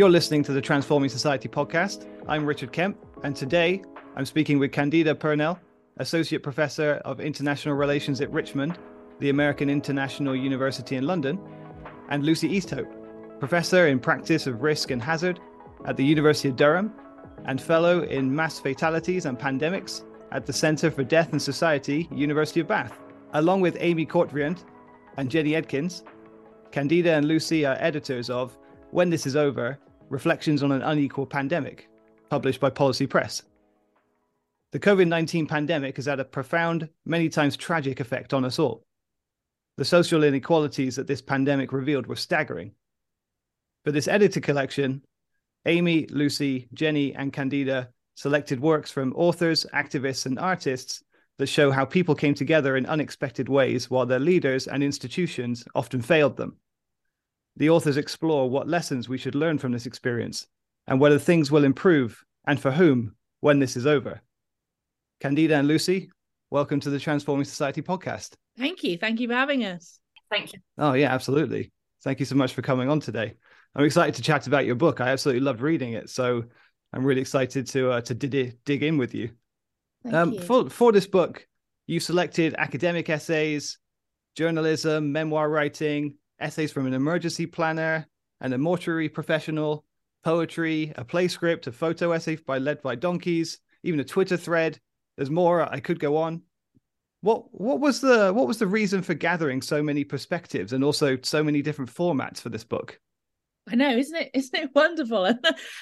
You're listening to the Transforming Society podcast. I'm Richard Kemp, and today I'm speaking with Kandida Purnell, Associate Professor of International Relations at Richmond, the American International University in London, and Lucy Easthope, Professor in Practice of Risk and Hazard at the University of Durham, and Fellow in Mass Fatalities and Pandemics at the Centre for Death and Society, University of Bath. Along with Amy Kortvrient and Jenny Edkins, Kandida and Lucy are editors of When This Is Over Reflections on an Unequal Pandemic, published by Policy Press. The COVID 19 pandemic has had a profound, many times tragic effect on us all. The social inequalities that this pandemic revealed were staggering. For this editor collection, Amy, Lucy, Jenny, and Kandida selected works from authors, activists, and artists that show how people came together in unexpected ways while their leaders and institutions often failed them. The authors explore what lessons we should learn from this experience and whether things will improve and for whom when this is over. Kandida and Lucy, welcome to the Transforming Society podcast. Thank you. Thank you for having us. Thank you. Oh, yeah, absolutely. Thank you so much for coming on today. I'm excited to chat about your book. I absolutely loved reading it. So I'm really excited to uh, to dig, dig in with you. Um, you. For, for this book, you selected academic essays, journalism, memoir writing, essays from an emergency planner and a mortuary professional, poetry, a play script, a photo essay by led by donkeys, even a Twitter thread. There's more. I could go on. What what was the what was the reason for gathering so many perspectives and also so many different formats for this book? I know, isn't it? Isn't it wonderful? And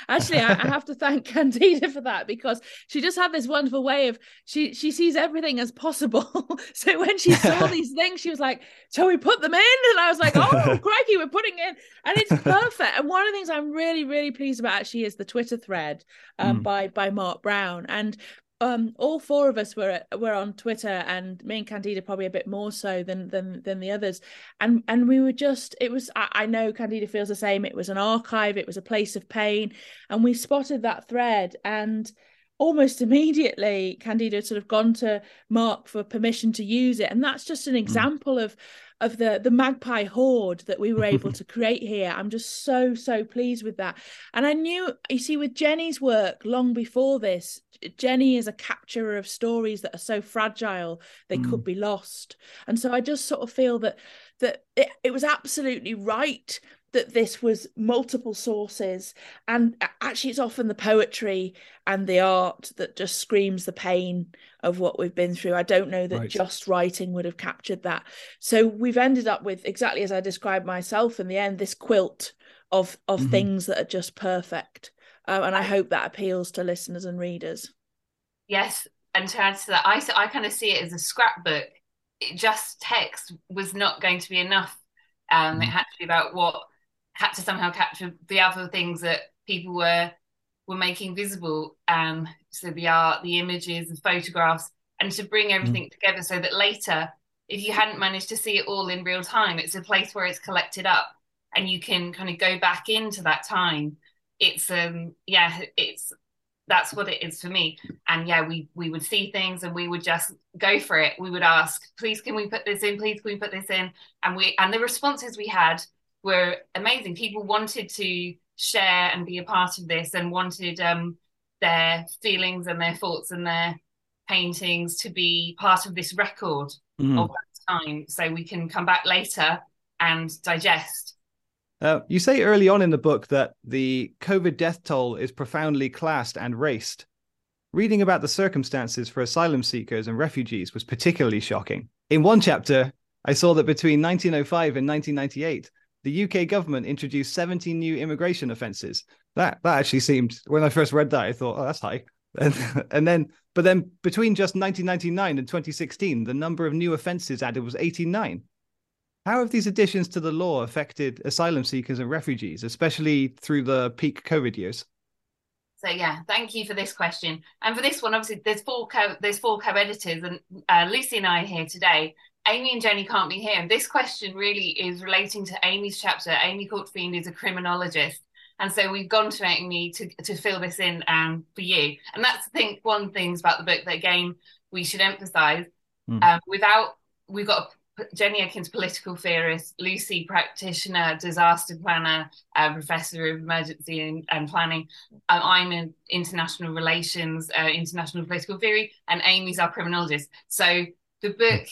actually, I, I, have to thank Kandida for that because she just had this wonderful way of she she sees everything as possible. so when she saw these things, she was like, "Shall we put them in?" And I was like, "Oh, crikey, we're putting in," and it's perfect. And one of the things I'm really really pleased about actually is the Twitter thread um, mm. by by Mark Brown and um all four of us were were on twitter and me and kandida probably a bit more so than than than the others and and we were just it was I, I, know kandida feels the same it was an archive it was a place of pain and we spotted that thread and almost immediately kandida had sort of gone to mark for permission to use it and that's just an hmm. example mm. of of the the magpie hoard that we were able to create here. I'm just so so pleased with that. And i knew you see with jenny's work long before this jenny is a capturer of stories that are so fragile they mm. could be lost. And so i just sort of feel that that it, it was absolutely right that this was multiple sources and actually it's often the poetry and the art that just screams the pain of what we've been through i don't know that right. just writing would have captured that so we've ended up with exactly as i described myself in the end this quilt of of mm-hmm. things that are just perfect um, and i hope that appeals to listeners and readers yes and to add to that i, I kind of see it as a scrapbook it just text was not going to be enough um, mm-hmm. it had to be about what had to somehow capture the other things that people were were making visible um so the art the images the photographs and to bring everything mm. together so that later if you hadn't managed to see it all in real time it's a place where it's collected up and you can kind of go back into that time. It's um yeah it's that's what it is for me. And yeah we we would see things and we would just go for it. We would ask please can we put this in? Please can we put this in? And we and the responses we had were amazing. People wanted to share and be a part of this and wanted um, their feelings and their thoughts and their paintings to be part of this record mm. of that time so we can come back later and digest. Uh, you say early on in the book that the COVID death toll is profoundly classed and raced. Reading about the circumstances for asylum seekers and refugees was particularly shocking. In one chapter, I saw that between 1905 and 1998, the UK government introduced 17 new immigration offences. That that actually seemed when I first read that, I thought, oh, that's high. And, and then, but then between just 1999 and 2016, the number of new offences added was 89. How have these additions to the law affected asylum seekers and refugees, especially through the peak COVID years? So yeah, thank you for this question. And for this one, obviously, there's four co there's four co-editors, and uh, Lucy and I are here today. Amy and Jenny can't be here. And this question really is relating to Amy's chapter. Amy Kortvrient is a criminologist. And so we've gone to Amy to, to fill this in um, for you. And that's, I think, one things about the book that, again, we should emphasize. Mm. Um, without, we've got Jenny Edkins, political theorist, Lucy, practitioner, disaster planner, uh, professor of emergency and, and planning. Um, I'm in international relations, uh, international political theory, and Amy's our criminologist. So the book,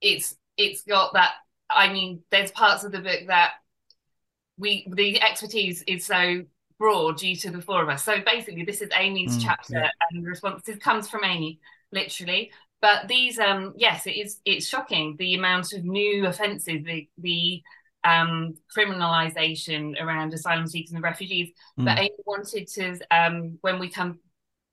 it's it's got that. I mean, there's parts of the book that we the expertise is so broad due to the four of us. So basically, this is Amy's mm, chapter, yeah. and the response comes from Amy, literally. But these, um, yes, it is. It's shocking the amount of new offences, the the um, criminalisation around asylum seekers and refugees. Mm. But Amy wanted to, um, when we come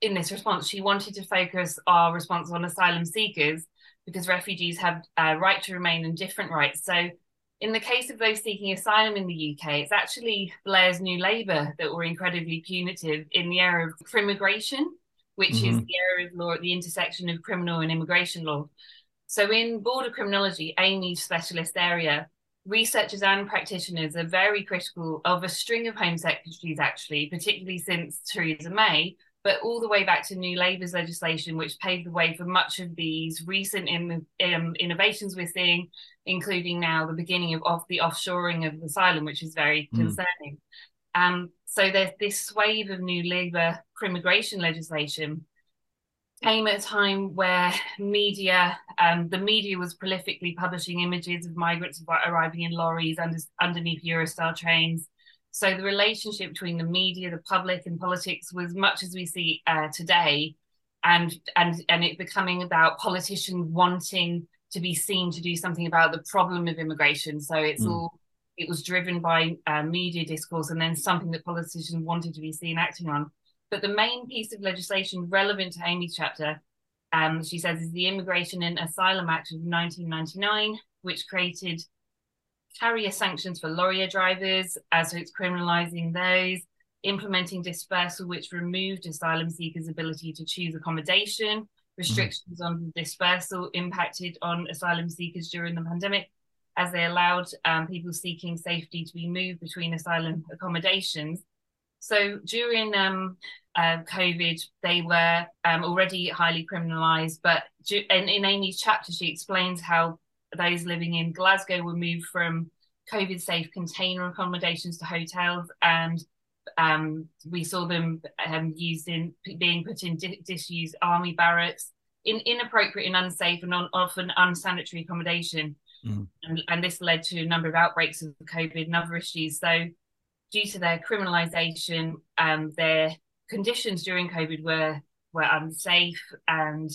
in this response, she wanted to focus our response on asylum seekers because refugees have a right to remain and different rights. So in the case of those seeking asylum in the UK, it's actually Blair's New Labour that were incredibly punitive in the area of immigration, which mm-hmm. is the area of law at the intersection of criminal and immigration law. So, in border criminology, Amy's specialist area, researchers and practitioners are very critical of a string of Home Secretaries, actually, particularly since Theresa May, but all the way back to New Labour's legislation, which paved the way for much of these recent in, um, innovations we're seeing, including now the beginning of, of the offshoring of asylum, which is very mm. concerning. Um, so there's this wave of New Labour immigration legislation came at a time where media, um, the media was prolifically publishing images of migrants arriving in lorries under, underneath Eurostar trains, so the relationship between the media, the public, and politics was much as we see uh, today, and and and it becoming about politicians wanting to be seen to do something about the problem of immigration. So it's mm. all it was driven by uh, media discourse, and then something that politicians wanted to be seen acting on. But the main piece of legislation relevant to Amy's chapter, um, she says, is the Immigration and Asylum Act of 1999, which created carrier sanctions for lorry drivers, as it's criminalising those, implementing dispersal, which removed asylum seekers' ability to choose accommodation, restrictions mm. on dispersal impacted on asylum seekers during the pandemic, as they allowed um, people seeking safety to be moved between asylum accommodations. So during um, uh, COVID, they were um, already highly criminalised, but in, in Amy's chapter, she explains how those living in Glasgow were moved from COVID safe container accommodations to hotels, and um, we saw them um, used in being put in di- disused army barracks in inappropriate and unsafe and on, often unsanitary accommodation. Mm. And, and, this led to a number of outbreaks of COVID and other issues. So, due to their criminalisation, um, their conditions during COVID were were unsafe, and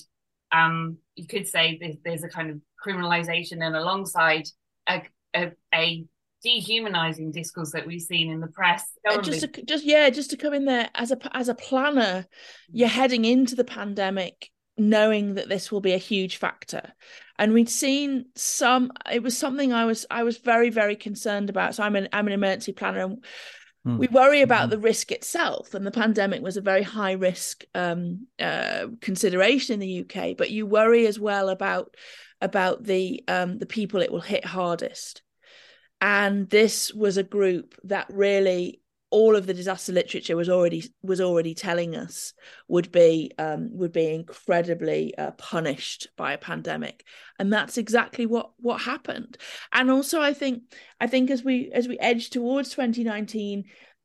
um, you could say there's, there's a kind of criminalisation and alongside a, a, a dehumanizing discourse that we've seen in the press. Uh, just to, just yeah, just to come in there as a as a planner, you're mm. heading into the pandemic knowing that this will be a huge factor. And we'd seen some it was something i was i was very very concerned about. So i'm an i'm an emergency planner and mm. we worry about mm. the risk itself and the pandemic was a very high risk um, uh, consideration in the uk but you worry as well about about the um, the people it will hit hardest. And this was a group that really all of the disaster literature was already was already telling us would be um, would be incredibly uh, punished by a pandemic. And that's exactly what what happened. And also i think i think as we as we edge towards 2019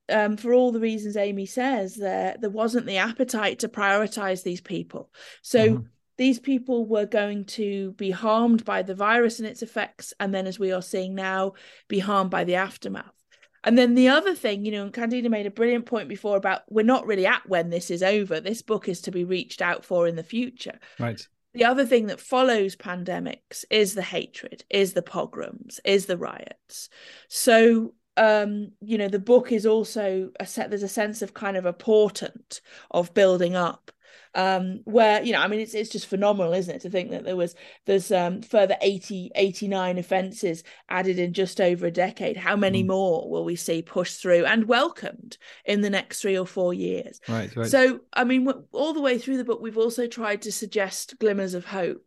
um, for all the reasons amy says there there wasn't the appetite to prioritize these people. So mm-hmm. these people were going to be harmed by the virus and its effects, and then, as we are seeing now, be harmed by the aftermath. And then the other thing, you know, and Kandida made a brilliant point before about we're not really at when this is over. This book is to be reached out for in the future. Right. The other thing that follows pandemics is the hatred, is the pogroms, is the riots. So um you know the book is also a set there's a sense of kind of a portent of building up um, where you know i mean it's it's just phenomenal isn't it to think that there was there's um, further 80 89 offences added in just over a decade how many mm. more will we see pushed through and welcomed in the next three or four years right, right. so i mean all the way through the book we've also tried to suggest glimmers of hope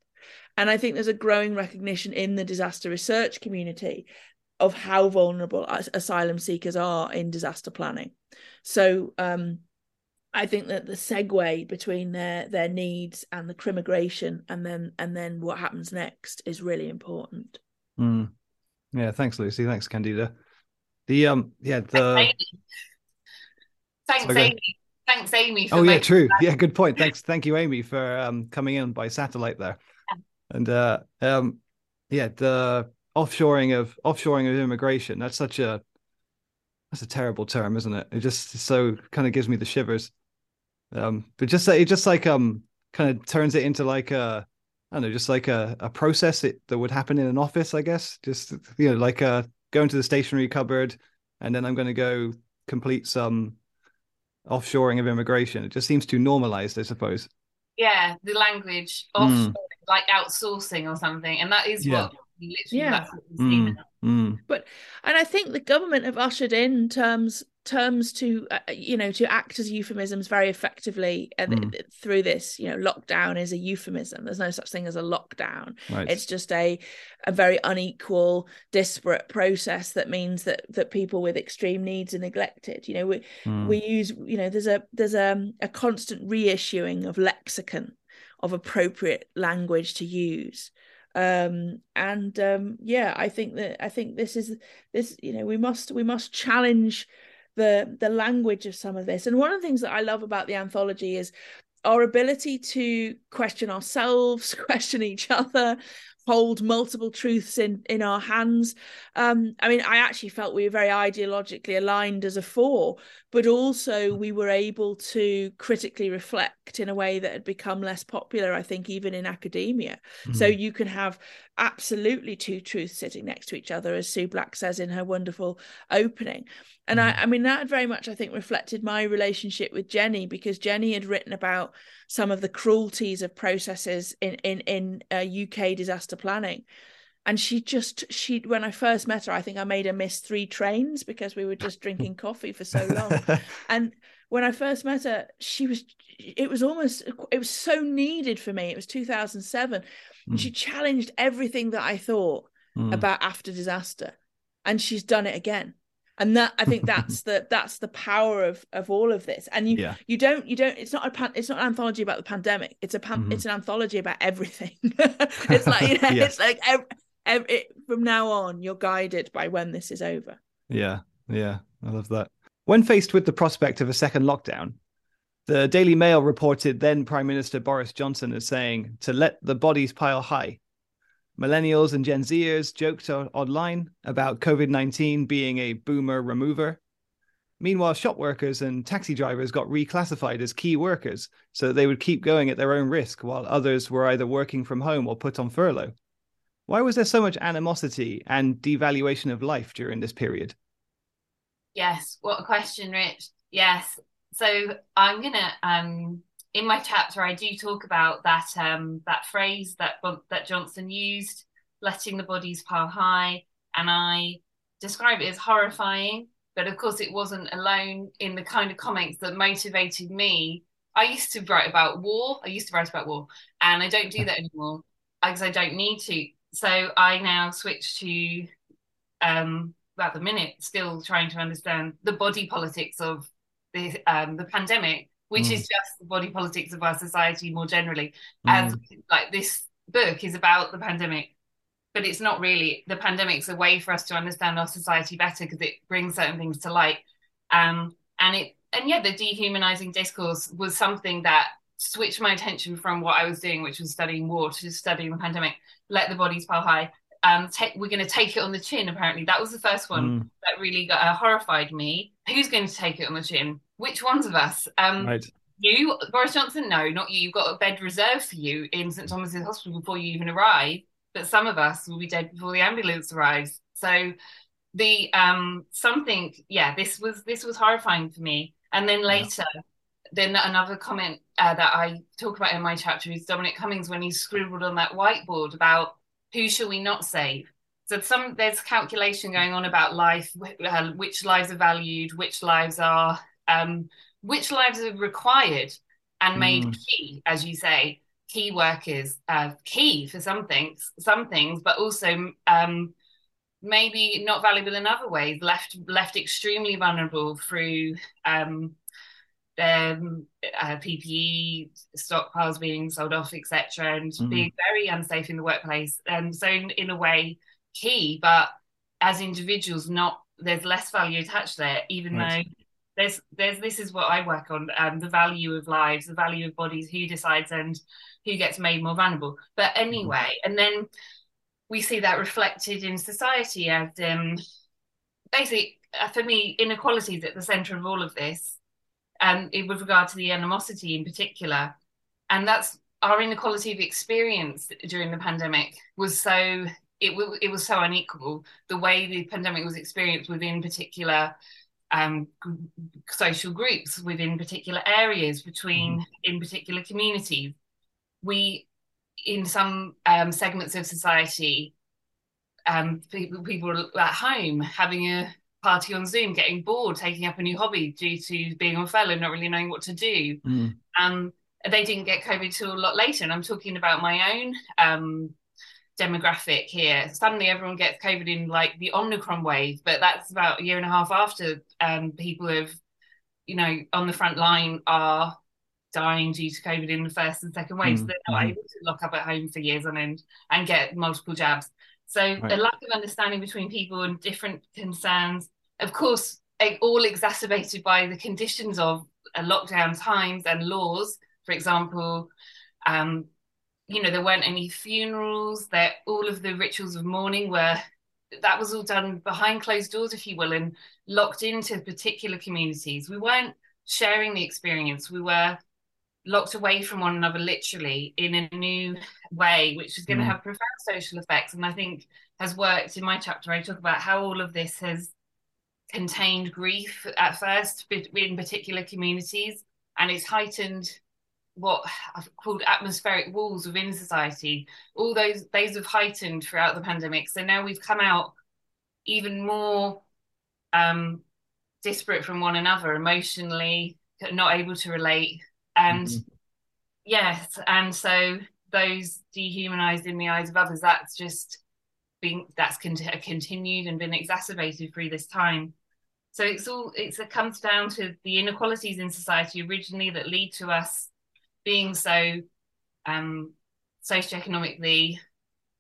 and i think there's a growing recognition in the disaster research community of how vulnerable asylum seekers are in disaster planning so um I think that the segue between their their needs and the crimmigration and then and then what happens next is really important. Mm. Yeah, thanks, Lucy. Thanks, Kandida. The um, yeah, the thanks, Amy. Thanks, Amy. Thanks, Amy. oh yeah, true. That. Yeah, good point. Thanks, thank you, Amy, for um coming in by satellite there. Yeah. And uh, um, yeah, the offshoring of offshoring of immigration. That's such a that's a terrible term, isn't it? It just so kind of gives me the shivers. Um, but just it just like um kind of turns it into like a I don't know, just like a, a process it, that would happen in an office, I guess. Just you know, like uh going to the stationery cupboard and then I'm going to go complete some offshoring of immigration. It just seems too normalized, I suppose. Yeah, the language off mm. like outsourcing or something, and that is yeah. what literally yeah. that's what mm. Mm. But and I think the government have ushered in terms terms to uh, you know to act as euphemisms very effectively uh, mm. through this you know lockdown is a euphemism there's no such thing as a lockdown right. it's just a a very unequal disparate process that means that that people with extreme needs are neglected you know we mm. we use you know there's a there's a, a constant reissuing of lexicon of appropriate language to use um and um yeah i think that i think this is this you know we must we must challenge the the language of some of this. And one of the things that i love about the anthology is our ability to question ourselves question each other hold multiple truths in in our hands. Um i mean i actually felt we were very ideologically aligned as a four but also we were able to critically reflect in a way that had become less popular i think even in academia. Mm-hmm. so you can have absolutely two truths sitting next to each other as sue black says in her wonderful opening. And. I, I mean that very much i think reflected my relationship with jenny because jenny had written about some of the cruelties of processes in in in uh, uk disaster planning. And she just she when i first met her i think i made her miss three trains because we were just drinking coffee for so long. And when i first met her she was it was almost it was so needed for me. It was 2007 mm. and she challenged everything that i thought mm. about after disaster and she's done it again and that i think that's the that's the power of of all of this and you yeah. you don't you don't it's not a pan, it's not an anthology about the pandemic it's a pan, mm-hmm. it's an anthology about everything it's like you know yes. it's like every, every, from now on you're guided by when this is over yeah yeah i love that when faced with the prospect of a second lockdown the Daily Mail reported then Prime Minister Boris Johnson as saying to let the bodies pile high Millennials and Gen Zers joked online about COVID 19 being a boomer remover. Meanwhile, shop workers and taxi drivers got reclassified as key workers so that they would keep going at their own risk while others were either working from home or put on furlough. Why was there so much animosity and devaluation of life during this period? Yes, what a question, Rich. Yes. So I'm going to um, in my chapter, I do talk about that um, that phrase that that Johnson used, letting the bodies pile high, and I describe it as horrifying. But of course, it wasn't alone in the kind of comments that motivated me. I used to write about war. I used to write about war, and I don't do that anymore because I don't need to. So I now switch to, um, at the minute, still trying to understand the body politics of the um, the pandemic which mm. is just the body politics of our society more generally. Mm. And like this book is about the pandemic, but it's not really. The pandemic's a way for us to understand our society better because it brings certain things to light. Um, and it and yeah, the dehumanizing discourse was something that switched my attention from what I was doing, which was studying war, to studying the pandemic. Let the bodies pile high. Um, take, we're going to take it on the chin. Apparently, that was the first one mm. that really got, uh, horrified me. Who's going to take it on the chin? Which ones of us? Um, right. You, Boris Johnson? No, not you. You've got a bed reserved for you in St Thomas's Hospital before you even arrive. But some of us will be dead before the ambulance arrives. So the um something, yeah, this was this was horrifying for me. And then later, yeah. then another comment uh, that I talk about in my chapter is Dominic Cummings when he scribbled on that whiteboard about who shall we not save so some there's calculation going on about life uh, which lives are valued which lives are um, which lives are required and made mm. key, as you say, key workers, uh, key for some things, some things, but also um, maybe not valuable in other ways, left left extremely vulnerable through um, um, uh, PPE stockpiles being sold off, etc., and mm. being very unsafe in the workplace. And so, in, in a way, key, but as individuals, not there's less value attached there, even right. though there's there's this is what I work on um, the value of lives, the value of bodies, who decides and who gets made more vulnerable. But mm-hmm. anyway, and then we see that reflected in society as um, basically uh, for me inequality is at the center of all of this, and um, with regard to the animosity in particular, and that's our inequality of experience during the pandemic was so it, it was so unequal the way the pandemic was experienced within particular um, social groups within particular areas between mm-hmm. in particular communities we in some um, segments of society um, people, people at home having a party on zoom getting bored taking up a new hobby due to being on furlough not really knowing what to do mm. um, they didn't get covid till a lot later and i'm talking about my own um, demographic here. Suddenly, everyone gets COVID in like the Omicron wave, but that's about a year and a half after um, people have, you know, on the front line are dying due to COVID in the first and second waves. Mm, they're not mm. able to lock up at home for years on end and get multiple jabs. So right. a lack of understanding between people and different concerns, of course, all exacerbated by the conditions of uh, lockdown times and laws. For example, um, you know there weren't any funerals that all of the rituals of mourning were that was all done behind closed doors if you will and locked into particular communities we weren't sharing the experience we were locked away from one another literally in a new way which is going mm. to have profound social effects and i think has worked in my chapter i talk about how all of this has contained grief at first in particular communities and it's heightened what I've called atmospheric walls within society. All those those have heightened throughout the pandemic. So now we've come out even more um, disparate from one another, emotionally, not able to relate, and mm-hmm. yes, and so those dehumanized in the eyes of others. That's just been that's con- continued and been exacerbated through this time. So it's all it's, it comes down to the inequalities in society originally that lead to us being so um, socioeconomically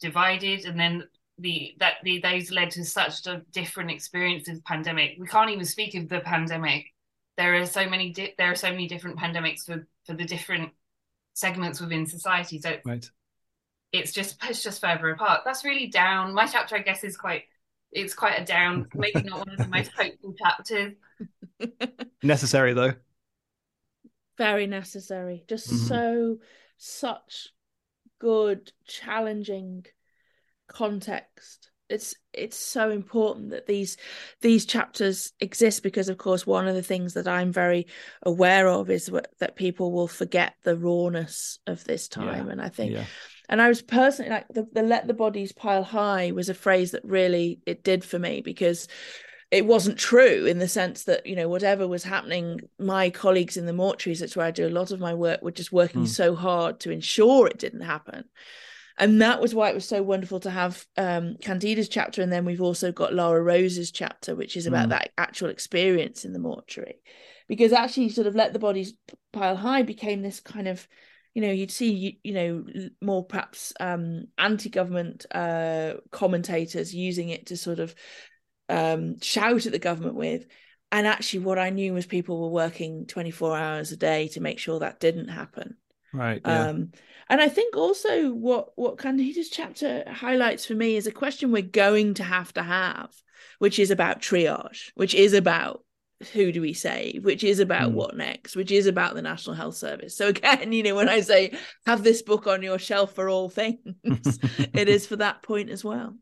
divided, and then the that the those led to such a different experience of pandemic. We can't even speak of the pandemic. There are so many di- there are so many different pandemics for for the different segments within society. So right. it's just pushed us further apart. That's really down. My chapter, I guess, is quite it's quite a down, maybe not one of the most hopeful chapters. Necessary though very necessary. Just mm-hmm. so such good, challenging context. It's it's so important that these these chapters exist because, of course, one of the things that I'm very aware of is that people will forget the rawness of this time, yeah. and I think. Yeah. And I was personally like the, the let the bodies pile high was a phrase that really it did for me because it wasn't true in the sense that you know whatever was happening my colleagues in the mortuaries that's where i do a lot of my work were just working mm. so hard to ensure it didn't happen and that was why it was so wonderful to have um, kandida's chapter and then we've also got laura rose's chapter which is about mm. that actual experience in the mortuary because actually sort of let the bodies pile high became this kind of you know you'd see you, you know more perhaps um, anti-government uh, commentators using it to sort of um, shout at the government with. And actually, what I knew was people were working 24 hours a day to make sure that didn't happen. Right. Yeah. Um, and I think also what what Kandida's chapter highlights for me is a question we're going to have to have, which is about triage, which is about who do we save, which is about mm. what next, which is about the National Health Service. So again, you know, when I say have this book on your shelf for all things, it is for that point as well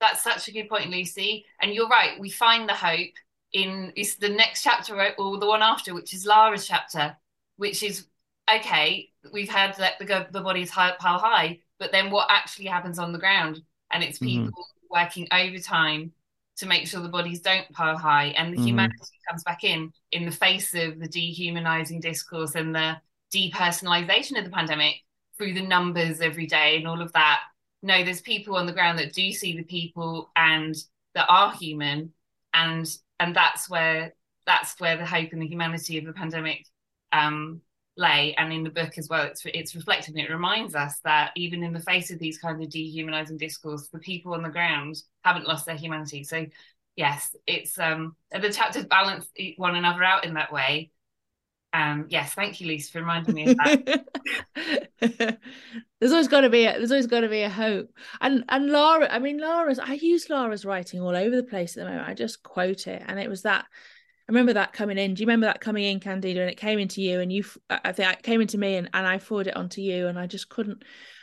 that's such a good point, Lucy. And you're right. We find the hope in is the next chapter or the one after, which is Lara's chapter, which is okay. We've had that the the bodies pile high, but then what actually happens on the ground? And it's mm-hmm. people mm-hmm. working overtime to make sure the bodies don't pile high, and the mm-hmm. humanity comes back in in the face of the dehumanizing discourse and the depersonalization of the pandemic through the numbers every day and all of that no, there's people on the ground that do see the people and that are human, and and that's where that's where the hope and the humanity of the pandemic um, lay and in the book as well it's it's reflected and it reminds us that even in the face of these kinds of dehumanizing discourse the people on the ground haven't lost their humanity. So yes it's um the chapters balance one another out in that way. Um yes thank you lisa for reminding me of that. There's always got to be a, there's always got to be a hope. And and laura i mean laura's i use laura's writing all over the place at the moment. I just quote it and it was that remember that coming in. Do you remember that coming in, Kandida? And it came into you, and you, uh, I think it came into me, and, and I forwarded it onto you, and I just couldn't,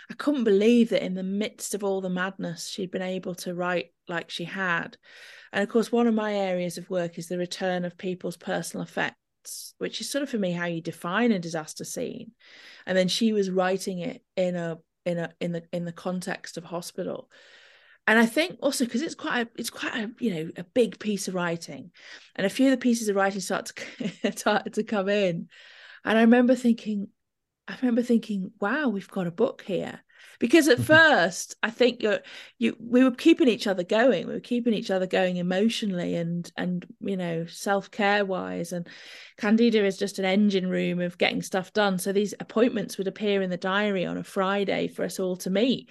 I couldn't believe that in the midst of all the madness, she'd been able to write like she had. And of course, one of my areas of work is the return of people's personal effects, which is sort of for me how you define a disaster scene. And then she was writing it in a in a in the in the context of hospital and I think also because it's quite a, it's quite a you know a big piece of writing, and a few of the pieces of writing start to started to come in, and I remember thinking, I remember thinking, wow, we've got a book here. Because at first, I think you you we were keeping each other going. We were keeping each other going emotionally and and you know self care wise. And Kandida is just an engine room of getting stuff done. So these appointments would appear in the diary on a Friday for us all to meet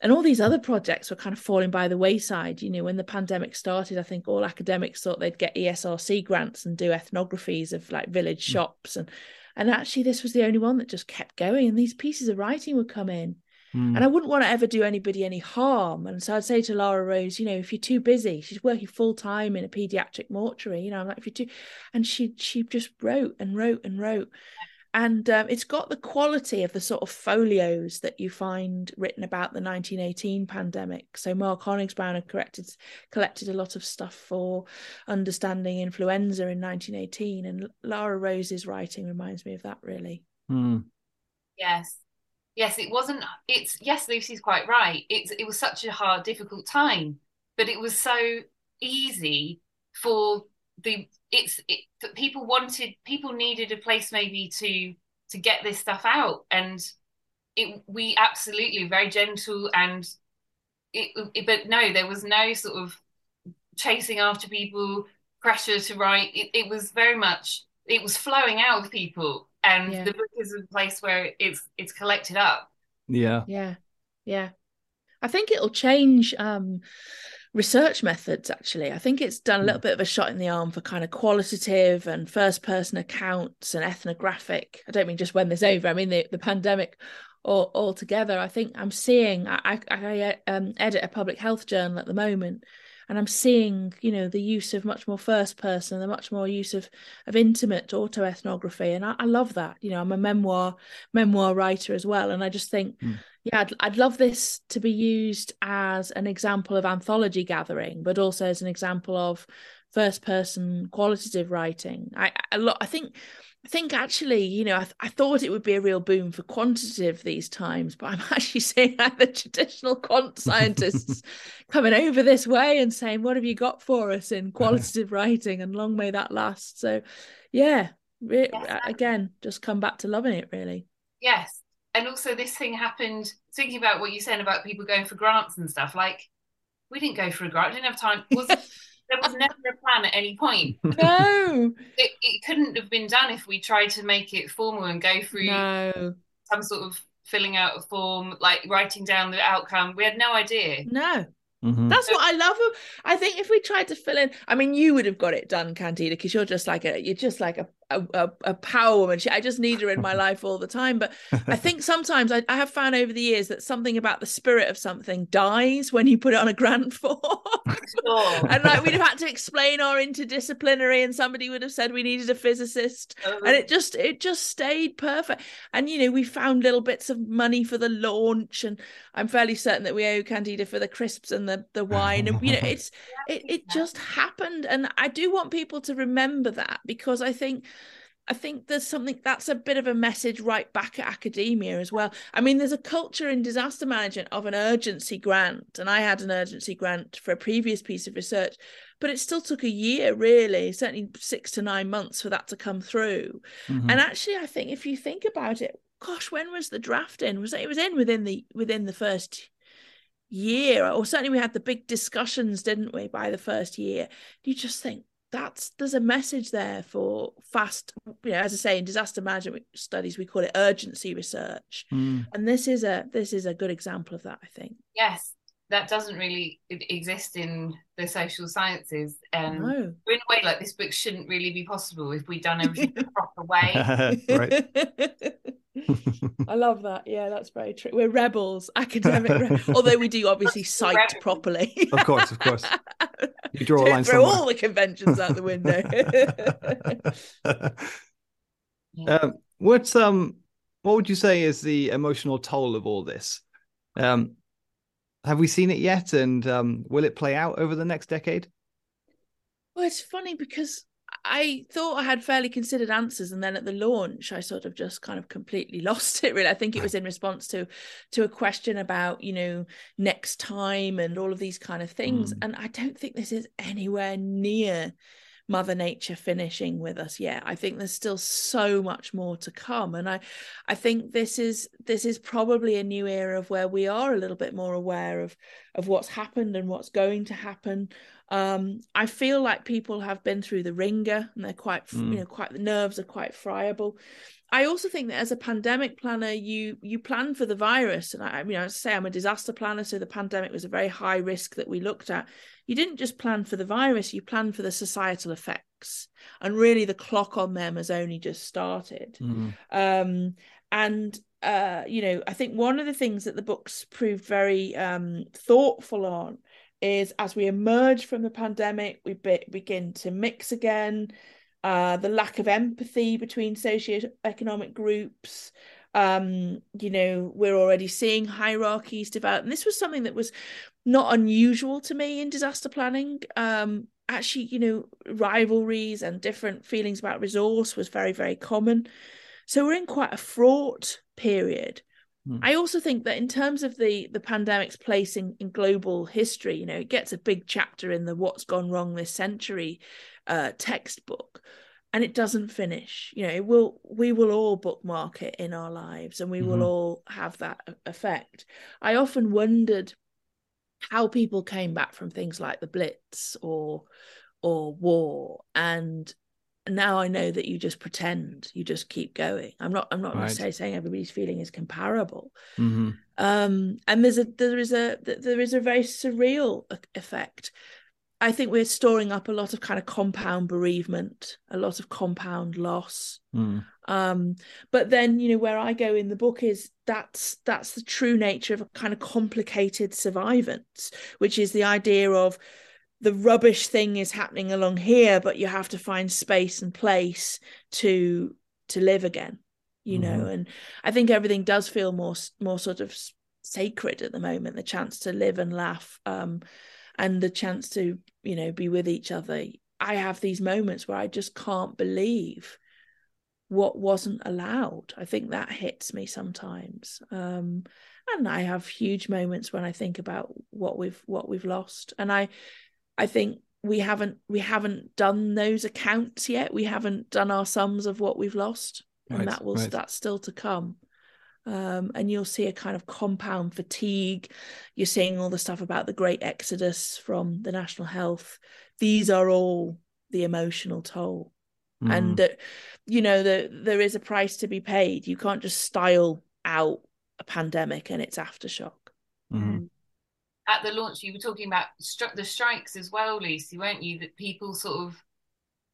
and all these other projects were kind of falling by the wayside. You know, when the pandemic started, I think all academics thought they'd get ESRC grants and do ethnographies of like village mm. shops, and and actually this was the only one that just kept going. And these pieces of writing would come in, mm. and I wouldn't want to ever do anybody any harm. And so I'd say to Laura Rose, you know, if you're too busy, she's working full time in a pediatric mortuary. You know, I'm like, if you're too, and she she just wrote and wrote and wrote and um, it's got the quality of the sort of folios that you find written about the 1918 pandemic. So Mark Honigsbaum had collected collected a lot of stuff for understanding influenza in 1918, and Lara Rose's writing reminds me of that really. Mm. Yes, yes, it wasn't. It's yes, Lucy's quite right. It's it was such a hard, difficult time, but it was so easy for the it's it, that people wanted people needed a place maybe to to get this stuff out. And it we absolutely very gentle and it, it, but no there was no sort of chasing after people pressure to write. It, it was very much it was flowing out of people. And yeah. the book is a place where it's it's collected up. Yeah. Yeah. Yeah. I think it'll change um research methods actually. I think it's done a little hmm. bit of a shot in the arm for kind of qualitative and first person accounts and ethnographic. I don't mean just when there's over i mean the, the pandemic all altogether. I think i'm seeing i i, I um, edit a public health journal at the moment and i'm seeing you know the use of much more first person the much more use of of intimate autoethnography. And I, I love that. You know i'm a memoir memoir writer as well. And i just think mm yeah I'd, I'd love this to be used as an example of anthology gathering but also as an example of first person qualitative writing i a lot i think I think actually, you know, I, th- I, thought it would be a real boom for quantitative these times, but I'm actually seeing the traditional quant scientists coming over this way and saying, "What have you got for us in qualitative writing?" And long may that last. So, yeah, re- yes. again, just come back to loving it, really. Yes, and also this thing happened thinking about what you're saying about people going for grants and stuff like we didn't go for a grant we didn't have time was there was never a plan at any point no it, it couldn't have been done if we tried to make it formal and go through no. some sort of filling out a form like writing down the outcome we had no idea no Mm-hmm. That's what I love. I think if we tried to fill in, I mean, you would have got it done, Kandida, because you're just like a, you're just like a, a, a power woman. She, I just need her in my life all the time. But I think sometimes I, I, have found over the years that something about the spirit of something dies when you put it on a grant form. Sure. and like we'd have had to explain our interdisciplinary, and somebody would have said we needed a physicist, and uh-huh. it just it just stayed perfect. And you know, we found little bits of money for the launch, and I'm fairly certain that we owe Kandida for the crisps and the the wine, and you know, it's it it just happened. And I do want people to remember that because I think I think there's something that's a bit of a message right back at academia as well. I mean, there's a culture in disaster management of an urgency grant, and I had an urgency grant for a previous piece of research, but it still took a year, really, certainly six to nine months for that to come through. Mm-hmm. And actually, I think if you think about it, gosh, when was the draft in? Was it, it was in within the within the first year, or certainly we had the big discussions, didn't we, by the first year? You just think, that's there's a message there for fast you know as i say in disaster management studies we call it urgency research mm. and this is a this is a good example of that i think yes that doesn't really exist in the social sciences and no. in a way like this book shouldn't really be possible if we'd done everything the proper way I love that. Yeah, that's very true. We're rebels, academic, re- although we do obviously cite properly. of course, of course. You draw a line throw all the conventions out the window. um, what's um, what would you say is the emotional toll of all this? Um, have we seen it yet, and um, will it play out over the next decade? Well, it's funny because I thought I had fairly considered answers, and then at the launch, I sort of just kind of completely lost it. Really, I think it was in response to to a question about you know next time and all of these kind of things, mm. and I don't think this is anywhere near mother nature finishing with us yet. I think there's still so much more to come. And i i think this is this is probably a new era of where we are a little bit more aware of of what's happened and what's going to happen um, I feel like people have been through the wringer and they're quite, mm. you know, quite the nerves are quite friable. I also think that as a pandemic planner, you you plan for the virus, and I, I mean, I say I'm a disaster planner, so the pandemic was a very high risk that we looked at. You didn't just plan for the virus; you planned for the societal effects, and really the clock on them has only just started. Mm. Um, and uh, you know, I think one of the things that the books proved very um, thoughtful on is as we emerge from the pandemic, we be- begin to mix again. Uh, the lack of empathy between socio-economic groups. Um, you know, we're already seeing hierarchies develop. And this was something that was not unusual to me in disaster planning. Um, actually, you know, rivalries and different feelings about resource was very, very common. So we're in quite a fraught period Hmm. I also think that in terms of the the pandemic's place in, in global history, you know, it gets a big chapter in the "What's Gone Wrong This Century" uh, textbook, and it doesn't finish. You know, it will we will all bookmark it in our lives, and we mm-hmm. will all have that effect. I often wondered how people came back from things like the Blitz or or war, and now I know that you just pretend, you just keep going. I'm not I'm not right. necessarily saying everybody's feeling is comparable. Mm-hmm. Um, and there's a there is a there is a very surreal effect. I think we're storing up a lot of kind of compound bereavement, a lot of compound loss. Mm. Um, but then, you know, where I go in the book is that's that's the true nature of a kind of complicated survivance, which is the idea of the rubbish thing is happening along here but you have to find space and place to to live again you mm-hmm. know and i think everything does feel more more sort of sacred at the moment the chance to live and laugh um and the chance to you know be with each other. I have these moments where i just can't believe what wasn't allowed. I think that hits me sometimes. Um and i have huge moments when i think about what we've what we've lost. And i I think we haven't we haven't done those accounts yet. We haven't done our sums of what we've lost, right, and that will right. that's still to come. Um, and you'll see a kind of compound fatigue. You're seeing all the stuff about the great exodus from the national health. These are all the emotional toll, mm. and that you know that there is a price to be paid. You can't just style out a pandemic and its aftershock. Mm at the launch you were talking about stri- the strikes as well lucy weren't you? That people sort of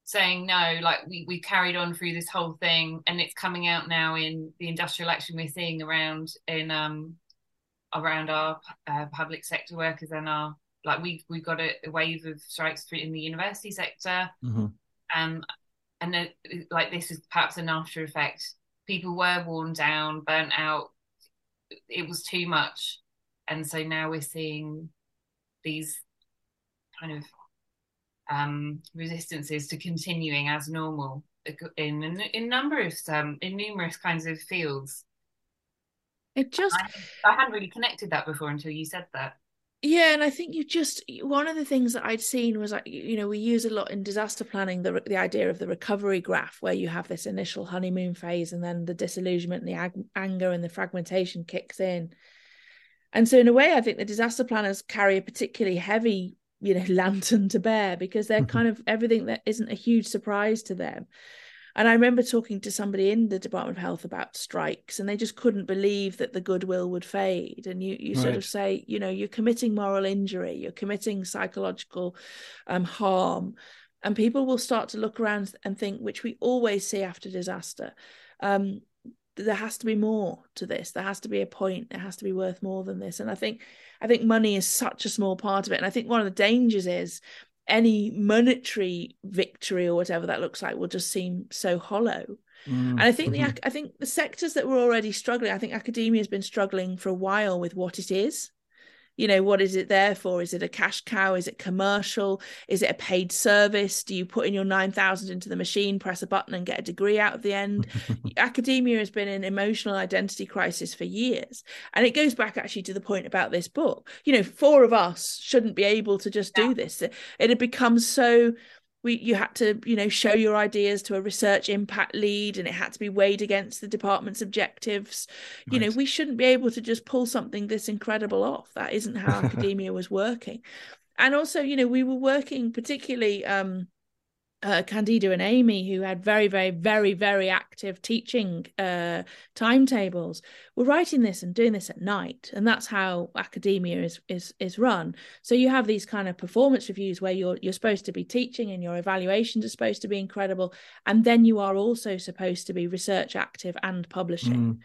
saying no like we, we carried on through this whole thing and it's coming out now in the industrial action we're seeing around in um around our uh, public sector workers and our like we've we've got a, a wave of strikes in the university sector. Mm-hmm. um and then, like this is perhaps an after effect. People were worn down burnt out. It was too much and so now we're seeing these kind of um, resistances to continuing as normal in in, in numerous um, in numerous kinds of fields. It just I, I hadn't really connected that before until you said that. Yeah, and I think you just one of the things that I'd seen was like you know we use a lot in disaster planning the the idea of the recovery graph where you have this initial honeymoon phase and then the disillusionment and the ag- anger and the fragmentation kicks in and so, in a way, I think the disaster planners carry a particularly heavy you know lantern to bear because they're kind of everything that isn't a huge surprise to them and I remember talking to somebody in the Department of Health about strikes, and they just couldn't believe that the goodwill would fade. And you, you right. sort of say, you know, you're committing moral injury, you're committing psychological um, harm, and people will start to look around and think, which we always see after disaster, um, there has to be more to this. There has to be a point. It has to be worth more than this. And I think, I think money is such a small part of it. And I think one of the dangers is any monetary victory or whatever that looks like will just seem so hollow. Mm. And I think mm-hmm. the I think the sectors that were already struggling, I think academia has been struggling for a while with what it is you know what is it there for? Is it a cash cow? Is it commercial? Is it a paid service? Do you put in your 9000 into the machine press a button and get a degree out of the end? Academia has been an emotional identity crisis for years. And it goes back actually to the point about this book. You know four of us shouldn't be able to just yeah. do this. It, it had become so we you had to you know show your ideas to a research impact lead and it had to be weighed against the department's objectives. Right. you know we shouldn't be able to just pull something this incredible off. That isn't how academia was working. And also you know we were working particularly um uh, Kandida and Amy, who had very, very, very, very active teaching uh, timetables, were writing this and doing this at night, and that's how academia is is is run. So you have these kind of performance reviews where you're you're supposed to be teaching, and your evaluations are supposed to be incredible, and then you are also supposed to be research active and publishing. Mm.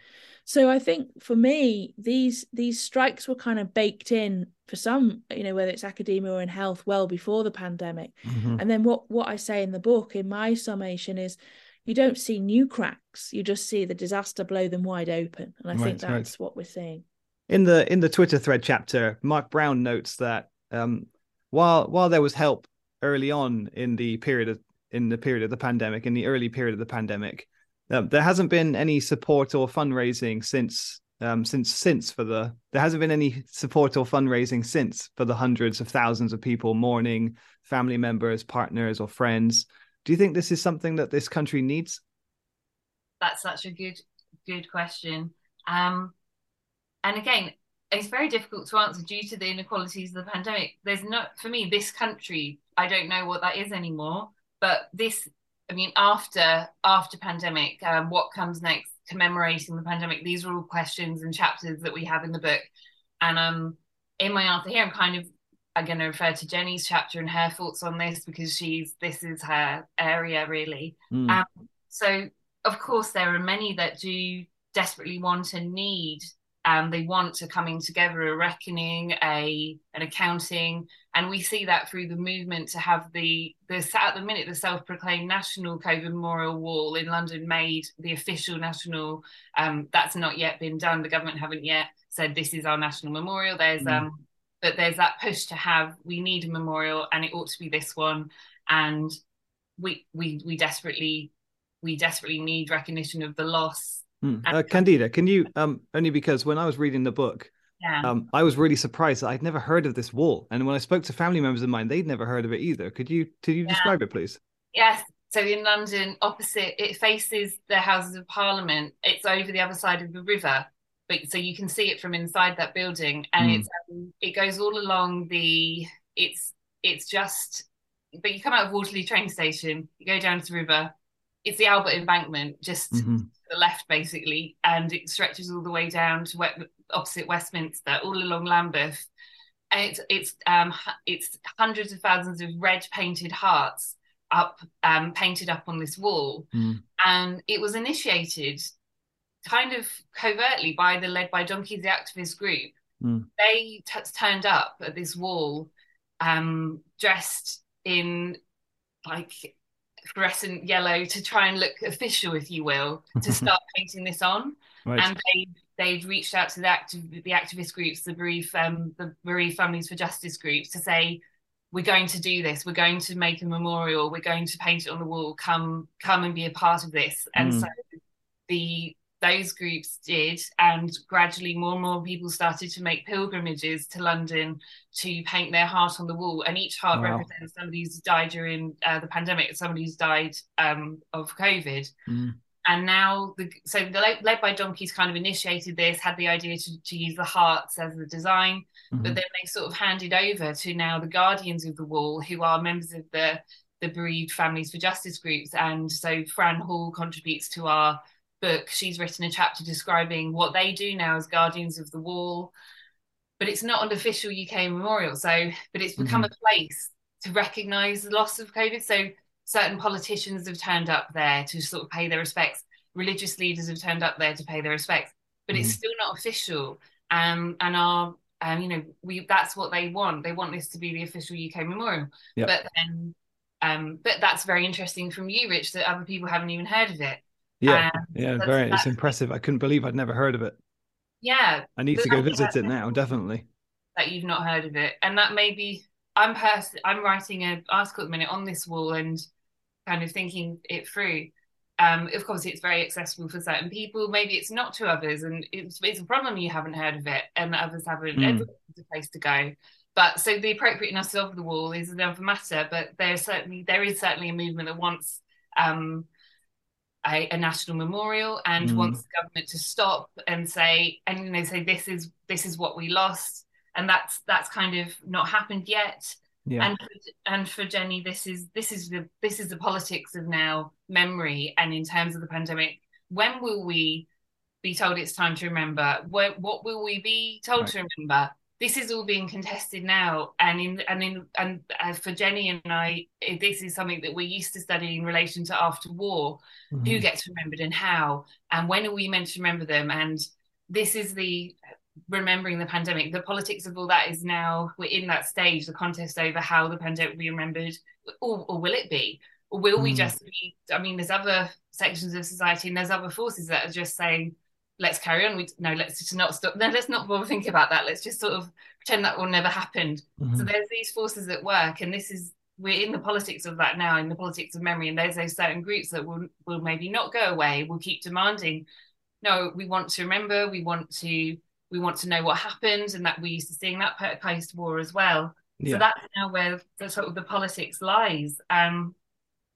So I think for me, these these strikes were kind of baked in for some, you know, whether it's academia or in health, well before the pandemic. Mm-hmm. And then what what I say in the book, in my summation, is you don't see new cracks, you just see the disaster blow them wide open. And I right, think that's right. what we're seeing. In the in the Twitter thread chapter, Mark Brown notes that um, while while there was help early on in the period of in the period of the pandemic, in the early period of the pandemic, um, there hasn't been any support or fundraising since um, since since for the there hasn't been any support or fundraising since for the hundreds of thousands of people mourning family members, partners, or friends. Do you think this is something that this country needs? That's such a good good question. Um, and again, it's very difficult to answer due to the inequalities of the pandemic. There's not for me this country. I don't know what that is anymore. But this I mean, after after pandemic, um, what comes next? Commemorating the pandemic. These are all questions and chapters that we have in the book. And um, in my answer here, I'm kind of I'm going to refer to Jenny's chapter and her thoughts on this because she's this is her area really. Mm. Um, so of course there are many that do desperately want and need um, they want a coming together, a reckoning, a an accounting, and we see that through the movement to have the the at the minute the self-proclaimed national COVID memorial wall in London made the official national. Um, that's not yet been done. The government haven't yet said this is our national memorial. There's mm. um, but there's that push to have we need a memorial, and it ought to be this one, and we we we desperately we desperately need recognition of the loss Mm. Uh, Kandida, can you um only because when I was reading the book, yeah. um, I was really surprised that I'd never heard of this wall, and when I spoke to family members of mine, they'd never heard of it either. Could you could you yeah. describe it, please? Yes. So in London, opposite, it faces the Houses of Parliament. It's over the other side of the river, but so you can see it from inside that building, and mm. it's um, it goes all along the. It's it's just, but you come out of Waterloo train station, you go down to the river. It's the Albert Embankment, just mm-hmm the left basically, and it stretches all the way down to opposite Westminster, all along Lambeth. And it's it's um it's hundreds of thousands of red painted hearts up um painted up on this wall, mm. and it was initiated kind of covertly by the led by Donkeys the activist group. Mm. They t- turned up at this wall, um, dressed in like fluorescent yellow to try and look official, if you will, to start painting this on. Right. And they they've reached out to the active the activist groups, the bereaved um, the bereaved families for justice groups, to say we're going to do this. We're going to make a memorial. We're going to paint it on the wall. Come come and be a part of this. And mm. so the those groups did, and gradually more and more people started to make pilgrimages to London to paint their heart on the wall. And each heart wow. represents somebody who's died during uh, the pandemic, somebody who's died um, of COVID. Mm. and now the so the led by donkeys kind of initiated this had the idea to, to use the hearts as the design mm-hmm. but then they sort of handed over to now the guardians of the wall who are members of the the bereaved families for justice groups and so fran hall contributes to our book she's written a chapter describing what they do now as guardians of the wall but it's not an official uk memorial so but it's become mm-hmm. a place to recognize the loss of covid so certain politicians have turned up there to sort of pay their respects. Religious leaders have turned up there to pay their respects, but mm-hmm. it's still not official. Um, and our, um, you know, we that's what they want. They want this to be the official UK memorial. Yep. But then, um, but that's very interesting from you, Rich, that other people haven't even heard of it. Yeah, um, yeah, very. It's impressive. I couldn't believe I'd never heard of it. Yeah, I need to go visit it now. Definitely. That you've not heard of it, and that maybe I'm pers- I'm writing an article at the minute on this wall, and kind of thinking it through. Um, of course, it's very accessible for certain people. Maybe it's not to others, and it's, it's a problem you haven't heard of it, and others haven't. Mm. Everyone's a place to go. But so the appropriateness of the wall is another matter. But there's certainly there is certainly a movement that wants um, a, a, national memorial and mm. wants the government to stop and say and you know say this is this is what we lost, and that's that's kind of not happened yet. Yeah. And for, and for Jenny, this is this is the this is the politics of now memory. And in terms of the pandemic, when will we be told it's time to remember? What, what will we be told right. to remember? This is all being contested now, and in and in and uh, for Jenny and I, this is something that we're used to studying in relation to after war. Mm-hmm. Who gets remembered and how, and when are we meant to remember them? And this is the remembering the pandemic. The politics of all that is now we're in that stage, the contest over how the pandemic will be remembered, or, or will it be? Or will mm. we just be? I mean, there's other sections of society and there's other forces that are just saying, let's carry on. We no, let's just not stop. No, let's not bother think about that. Let's just sort of pretend that will never happened. Mm-hmm. So there's these forces at work, and this is we're in the politics of that now, in the politics of memory. And there's those certain groups that will will maybe not go away. Will keep demanding. No, we want to remember. We want to we want to know what happened and that we're used to seeing that post war as well. Yeah. So that's now where the sort of the politics lies. Um,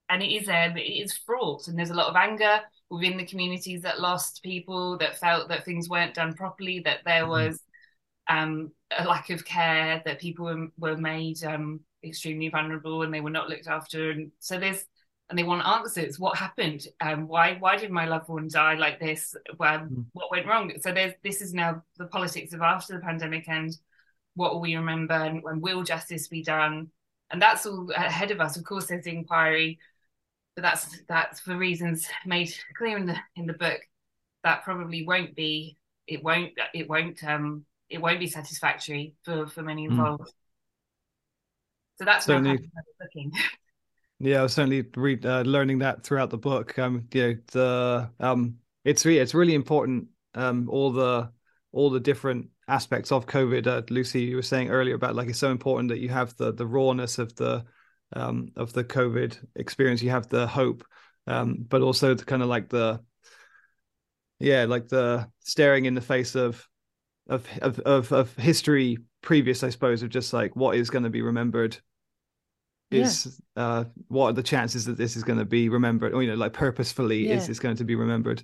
and it is there, but it is fraught, and there's a lot of anger within the communities that lost people, that felt that things weren't done properly, that there mm-hmm. was um, a lack of care, that people were, were made um, extremely vulnerable and they were not looked after. And so there's and they want answers. What happened? Um, why why did my loved one die like this? Well, mm. what went wrong? So there's this is now the politics of after the pandemic and what will we remember and when will justice be done? And that's all ahead of us. Of course, there's the inquiry, but that's that's for reasons made clear in the in the book. That probably won't be. It won't. It won't. Um. It won't be satisfactory for for many hmm. involved. Mm. So that's of looking. Yeah, I was certainly re- uh, learning that throughout the book. Um, you know, the um, it's really it's really important. Um, all the all the different aspects of COVID. Uh, Lucy, you were saying earlier about like it's so important that you have the the rawness of the um of the COVID experience. You have the hope, um, but also the kind of like the yeah, like the staring in the face of of of of, of history previous, I suppose, of just like what is going to be remembered is yeah. uh what are the chances that this is going to be remembered or you know like purposefully yeah. is this going to be remembered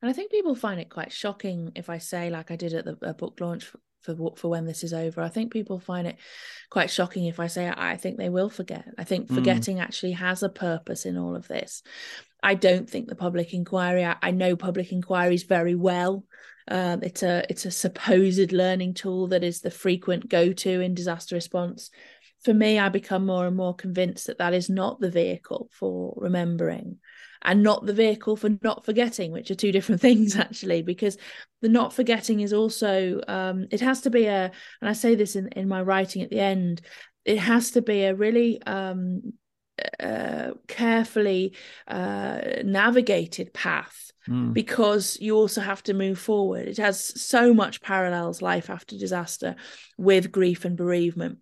and i think people find it quite shocking if i say like i did at the book launch for, for when this is over. I think people find it quite shocking if i say i think they will forget. I think mm. forgetting mm. actually has a purpose in all of this. I don't think the public inquiry i, I know public inquiries very well. Um, it's a it's a supposed learning tool that is the frequent go-to in disaster response. For me, I become more and more convinced that that is not the vehicle for remembering and not the vehicle for not forgetting, which are two different things, actually, because the not forgetting is also, um, it has to be a, and I say this in, in my writing at the end, it has to be a really um, uh, carefully uh, navigated path mm. because you also have to move forward. It has so much parallels, life after disaster, with grief and bereavement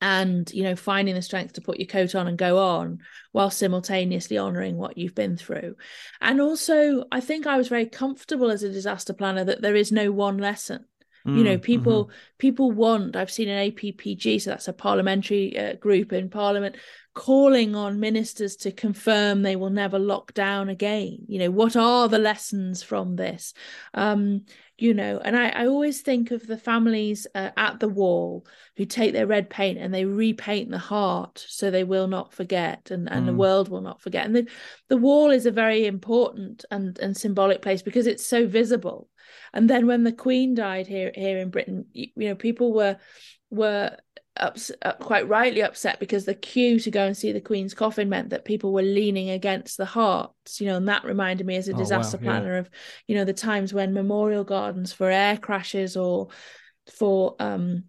and you know finding the strength to put your coat on and go on while simultaneously honoring what you've been through. And also i think i was very comfortable as a disaster planner that there is no one lesson you know people mm-hmm. people want i've seen an appg so that's a parliamentary uh, group in parliament calling on ministers to confirm they will never lock down again you know what are the lessons from this um you know and i, I always think of the families uh, at the wall who take their red paint and they repaint the heart so they will not forget and, and mm. the world will not forget and the, the wall is a very important and, and symbolic place because it's so visible and then when the queen died here here in britain you, you know people were were ups, uh, quite rightly upset because the queue to go and see the Queen's coffin meant that people were leaning against the hearts, you know, and that reminded me as a disaster oh, wow, planner yeah. of, you know, the times when memorial gardens for air crashes or for um,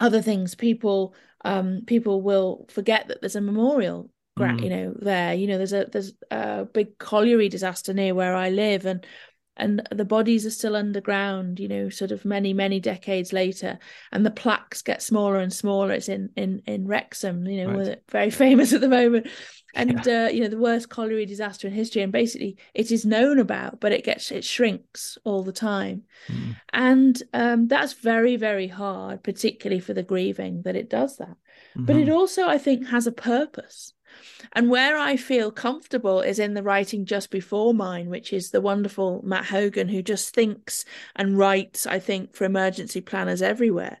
other things, people um, people will forget that there's a memorial mm. you know there you know there's a there's a big colliery disaster near where i live and and the bodies are still underground you know sort of many many decades later and the plaques get smaller and smaller it's in in in wrexham you know right. very famous at the moment and yeah. uh, you know the worst colliery disaster in history and basically it is known about but it gets it shrinks all the time mm. and um, that's very very hard particularly for the grieving that it does that mm-hmm. but it mm-hmm. also i think has a purpose and where I feel comfortable is in the writing just before mine, which is the wonderful Matt Hogan, who just thinks and writes, I think, for emergency planners everywhere.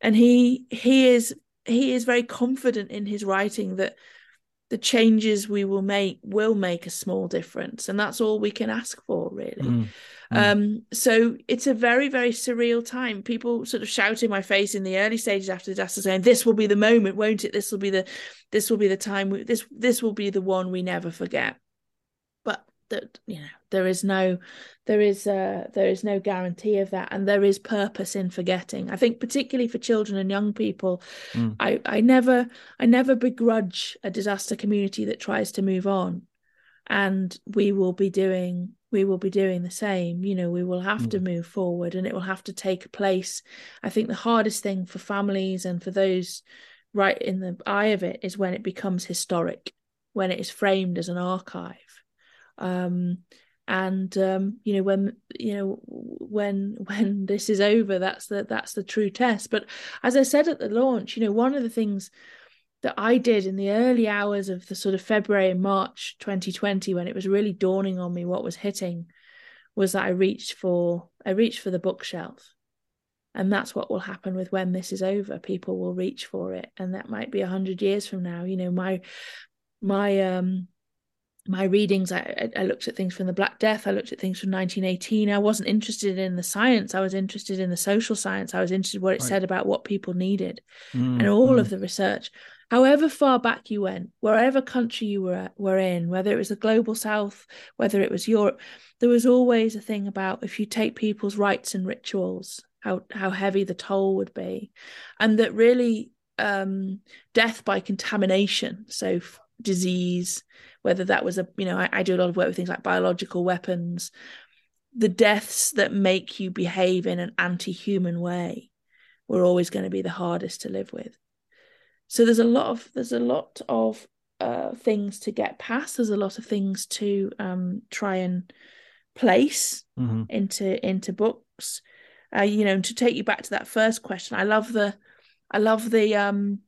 And he he is he is very confident in his writing that the changes we will make will make a small difference. And that's all we can ask for, really. Mm. Mm. Um, so it's a very, very surreal time. People sort of shout in my face in the early stages after the disaster, saying, "This will be the moment, won't it? This will be the, this will be the time. We, this, this will be the one we never forget." That you know, there is no, there is, uh, there is no guarantee of that, and there is purpose in forgetting. I think, particularly for children and young people, mm. I, I never, I never begrudge a disaster community that tries to move on and we will be doing we will be doing the same you know we will have mm. to move forward and it will have to take place i think the hardest thing for families and for those right in the eye of it is when it becomes historic when it is framed as an archive um, and um, you know when you know when when this is over that's the that's the true test but as i said at the launch you know one of the things that I did in the early hours of the sort of February and March 2020 when it was really dawning on me what was hitting was that I reached for I reached for the bookshelf. And that's what will happen with when this is over. People will reach for it. And that might be a hundred years from now. You know, my my um my readings I, I looked at things from the black death i looked at things from 1918 i wasn't interested in the science i was interested in the social science i was interested in what it right. said about what people needed mm, and all mm. of the research however far back you went, wherever country you were were in, whether it was the global south, whether it was Europe, there was always a thing about if you take people's rites and rituals, how how heavy the toll would be, and that really um, death by contamination, so disease, whether that was a you know I, I do a lot of work with things like biological weapons, the deaths that make you behave in an anti-human way were always going to be the hardest to live with. So there's a lot of there's a lot of uh, things to get past. There's a lot of things to um, try and place mm-hmm. into into books. Uh, you know to take you back to that first question i love the i love the um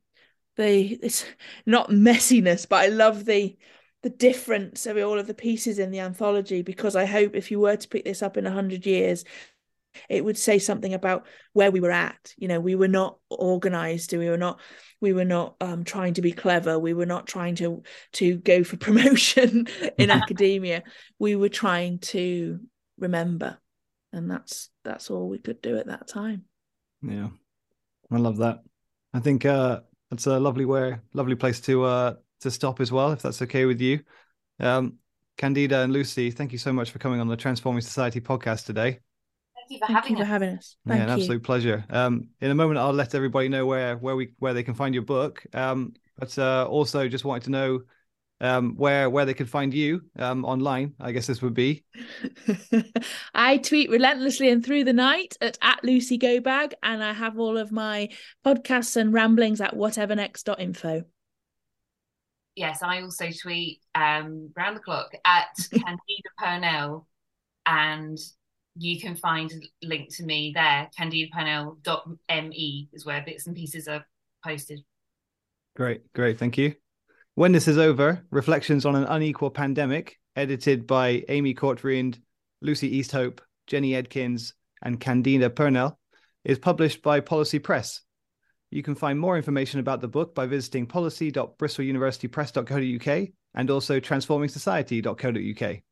the it's not messiness but i love the the difference of all of the pieces in the anthology because i hope if you were to pick this up in a 100 years it would say something about where we were at. You know we were not organized we were not we were not um, trying to be clever we were not trying to to go for promotion in academia. We were trying to remember and that's that's all we could do at that time. Yeah. I love that. I think uh it's a lovely way lovely place to uh to stop as well if that's okay with you um kandida and lucy thank you so much for coming on the transforming society podcast today you for, Thank having, you us. for having us. Thank yeah, an you. absolute pleasure. Um, in a moment, I'll let everybody know where where we where they can find your book. Um, but uh, also just wanted to know um, where where they could find you um, online. I guess this would be. I tweet relentlessly and through the night at at Lucy Gobag, and I have all of my podcasts and ramblings at whatevernext.info. Yes, I also tweet um, round the clock at Kandida Purnell, and you can find a link to me there. KandidaPurnell.me is where bits and pieces are posted. Great, great. Thank you. When This Is Over Reflections on an Unequal Pandemic, edited by Amy Cortvriend, Lucy Easthope, Jenny Edkins, and Kandida Purnell, is published by Policy Press. You can find more information about the book by visiting policy.bristoluniversitypress.co.uk and also transformingsociety.co.uk.